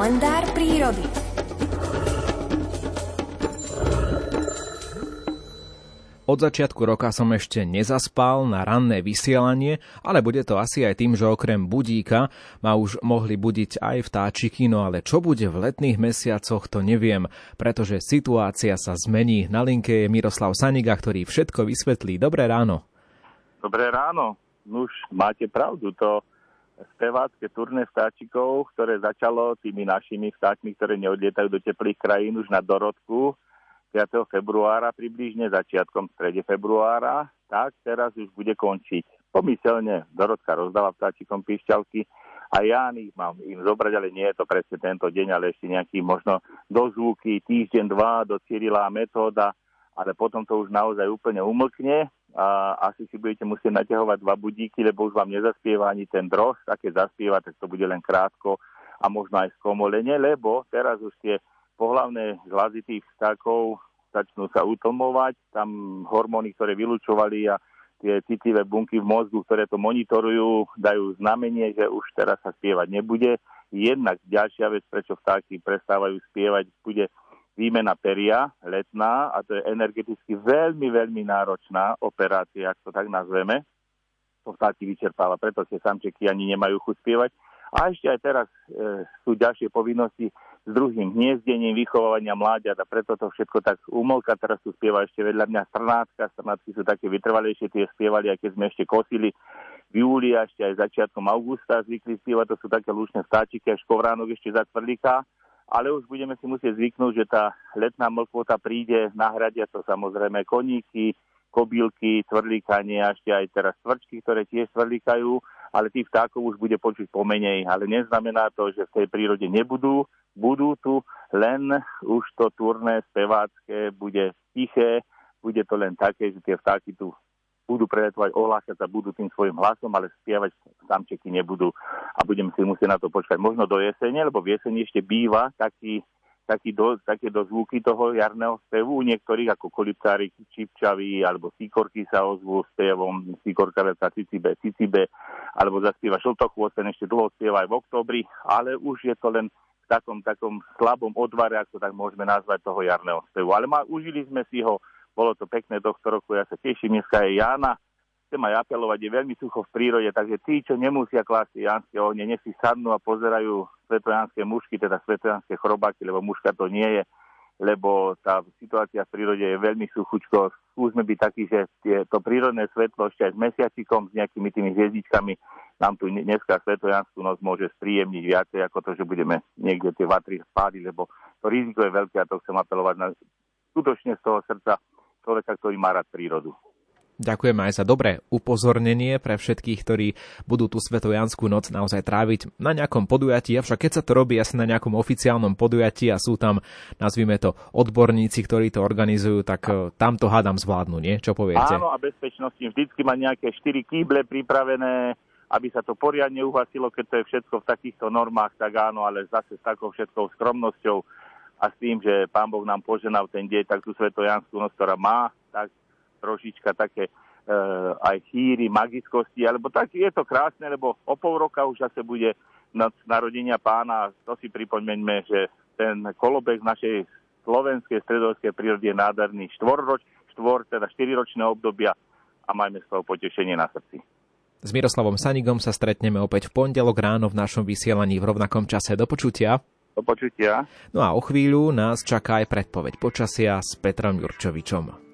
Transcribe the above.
Kalendár prírody. Od začiatku roka som ešte nezaspal na ranné vysielanie, ale bude to asi aj tým, že okrem budíka ma už mohli budiť aj vtáčiky, no ale čo bude v letných mesiacoch, to neviem, pretože situácia sa zmení. Na linke je Miroslav Saniga, ktorý všetko vysvetlí. Dobré ráno. Dobré ráno. Už máte pravdu, to spevácké turné vtáčikov, ktoré začalo tými našimi vtáčmi, ktoré neodlietajú do teplých krajín už na Dorodku, 5. februára približne, začiatkom strede februára, tak teraz už bude končiť. Pomyselne Dorotka rozdáva vtáčikom píšťalky a ja ich mám im zobrať, ale nie je to presne tento deň, ale ešte nejaký možno dozvuky, týždeň, dva do Cyrila metóda, ale potom to už naozaj úplne umlkne a asi si budete musieť naťahovať dva budíky, lebo už vám nezaspieva ani ten drož, také zaspieva, tak to bude len krátko a možno aj skomolenie, lebo teraz už tie pohlavné zlazy tých vtákov začnú sa utlmovať, tam hormóny, ktoré vylúčovali a tie citlivé bunky v mozgu, ktoré to monitorujú, dajú znamenie, že už teraz sa spievať nebude. Jednak ďalšia vec, prečo vtáky prestávajú spievať, bude výmena peria letná a to je energeticky veľmi, veľmi náročná operácia, ak to tak nazveme. To vtáky vyčerpáva, preto tie samčeky ani nemajú chuť spievať. A ešte aj teraz e, sú ďalšie povinnosti s druhým hniezdením, vychovávania mláďat a preto to všetko tak umolka. Teraz tu spieva ešte vedľa mňa strnátka. Strnátky sú také vytrvalejšie, tie spievali, aj keď sme ešte kosili v júli ešte aj začiatkom augusta zvykli spievať. To sú také lučné vtáčiky, až kovránok ešte za tvrdlíka. Ale už budeme si musieť zvyknúť, že tá letná mlkvota príde, nahradia to samozrejme koníky, kobylky, tvrdlíkanie a ešte aj teraz tvrčky, ktoré tiež tvrdlíkajú ale tých vtákov už bude počuť pomenej. Ale neznamená to, že v tej prírode nebudú. Budú tu, len už to turné spevácké bude tiché, bude to len také, že tie vtáky tu budú preletovať, ohlásať sa budú tým svojim hlasom, ale spievať samčeky nebudú a budeme si musieť na to počkať možno do jesene, lebo v jeseni ešte býva taký taký do, také zvuky toho jarného spevu. U niektorých ako koliptári, čipčaví alebo síkorky sa ozvú spevom, síkorka sa cicibe, cicibe, alebo zaspieva ten ešte dlho spieva aj v oktobri, ale už je to len v takom, takom slabom odvare, ako tak môžeme nazvať toho jarného spevu. Ale ma, užili sme si ho, bolo to pekné tohto roku, ja sa teším, dneska je Jana, chcem aj apelovať, je veľmi sucho v prírode, takže tí, čo nemusia klásť janské ohne, nech si sadnú a pozerajú svetojanské mušky, teda svetojanské chrobáky, lebo muška to nie je, lebo tá situácia v prírode je veľmi suchučko. Skúsme byť takí, že tie, to prírodné svetlo ešte aj s mesiacikom, s nejakými tými hviezdičkami, nám tu dneska svetojanskú noc môže spríjemniť viacej ako to, že budeme niekde tie vatry spádiť, lebo to riziko je veľké a to chcem apelovať na skutočne z toho srdca človeka, ktorý má rád prírodu. Ďakujeme aj za dobré upozornenie pre všetkých, ktorí budú tú Svetojanskú noc naozaj tráviť na nejakom podujatí, avšak keď sa to robí asi na nejakom oficiálnom podujatí a sú tam, nazvime to, odborníci, ktorí to organizujú, tak e, tam to hádam zvládnu, nie? Čo poviete? Áno, a bezpečnosti vždycky má nejaké 4 kýble pripravené, aby sa to poriadne uhasilo, keď to je všetko v takýchto normách, tak áno, ale zase s takou všetkou skromnosťou a s tým, že Pán Boh nám poženal ten deň, tak tú Svetojanskú noc, ktorá má, tak trošička také e, aj chýry, magickosti, alebo tak je to krásne, lebo o pol roka už zase bude narodenia pána. To si pripomeňme, že ten kolobek našej slovenskej stredovskej prírody je nádherný štvorroč, štvor, teda štyriročné obdobia a majme z toho potešenie na srdci. S Miroslavom Sanigom sa stretneme opäť v pondelok ráno v našom vysielaní v rovnakom čase. Do počutia. Do počutia. No a o chvíľu nás čaká aj predpoveď počasia s Petrom Jurčovičom.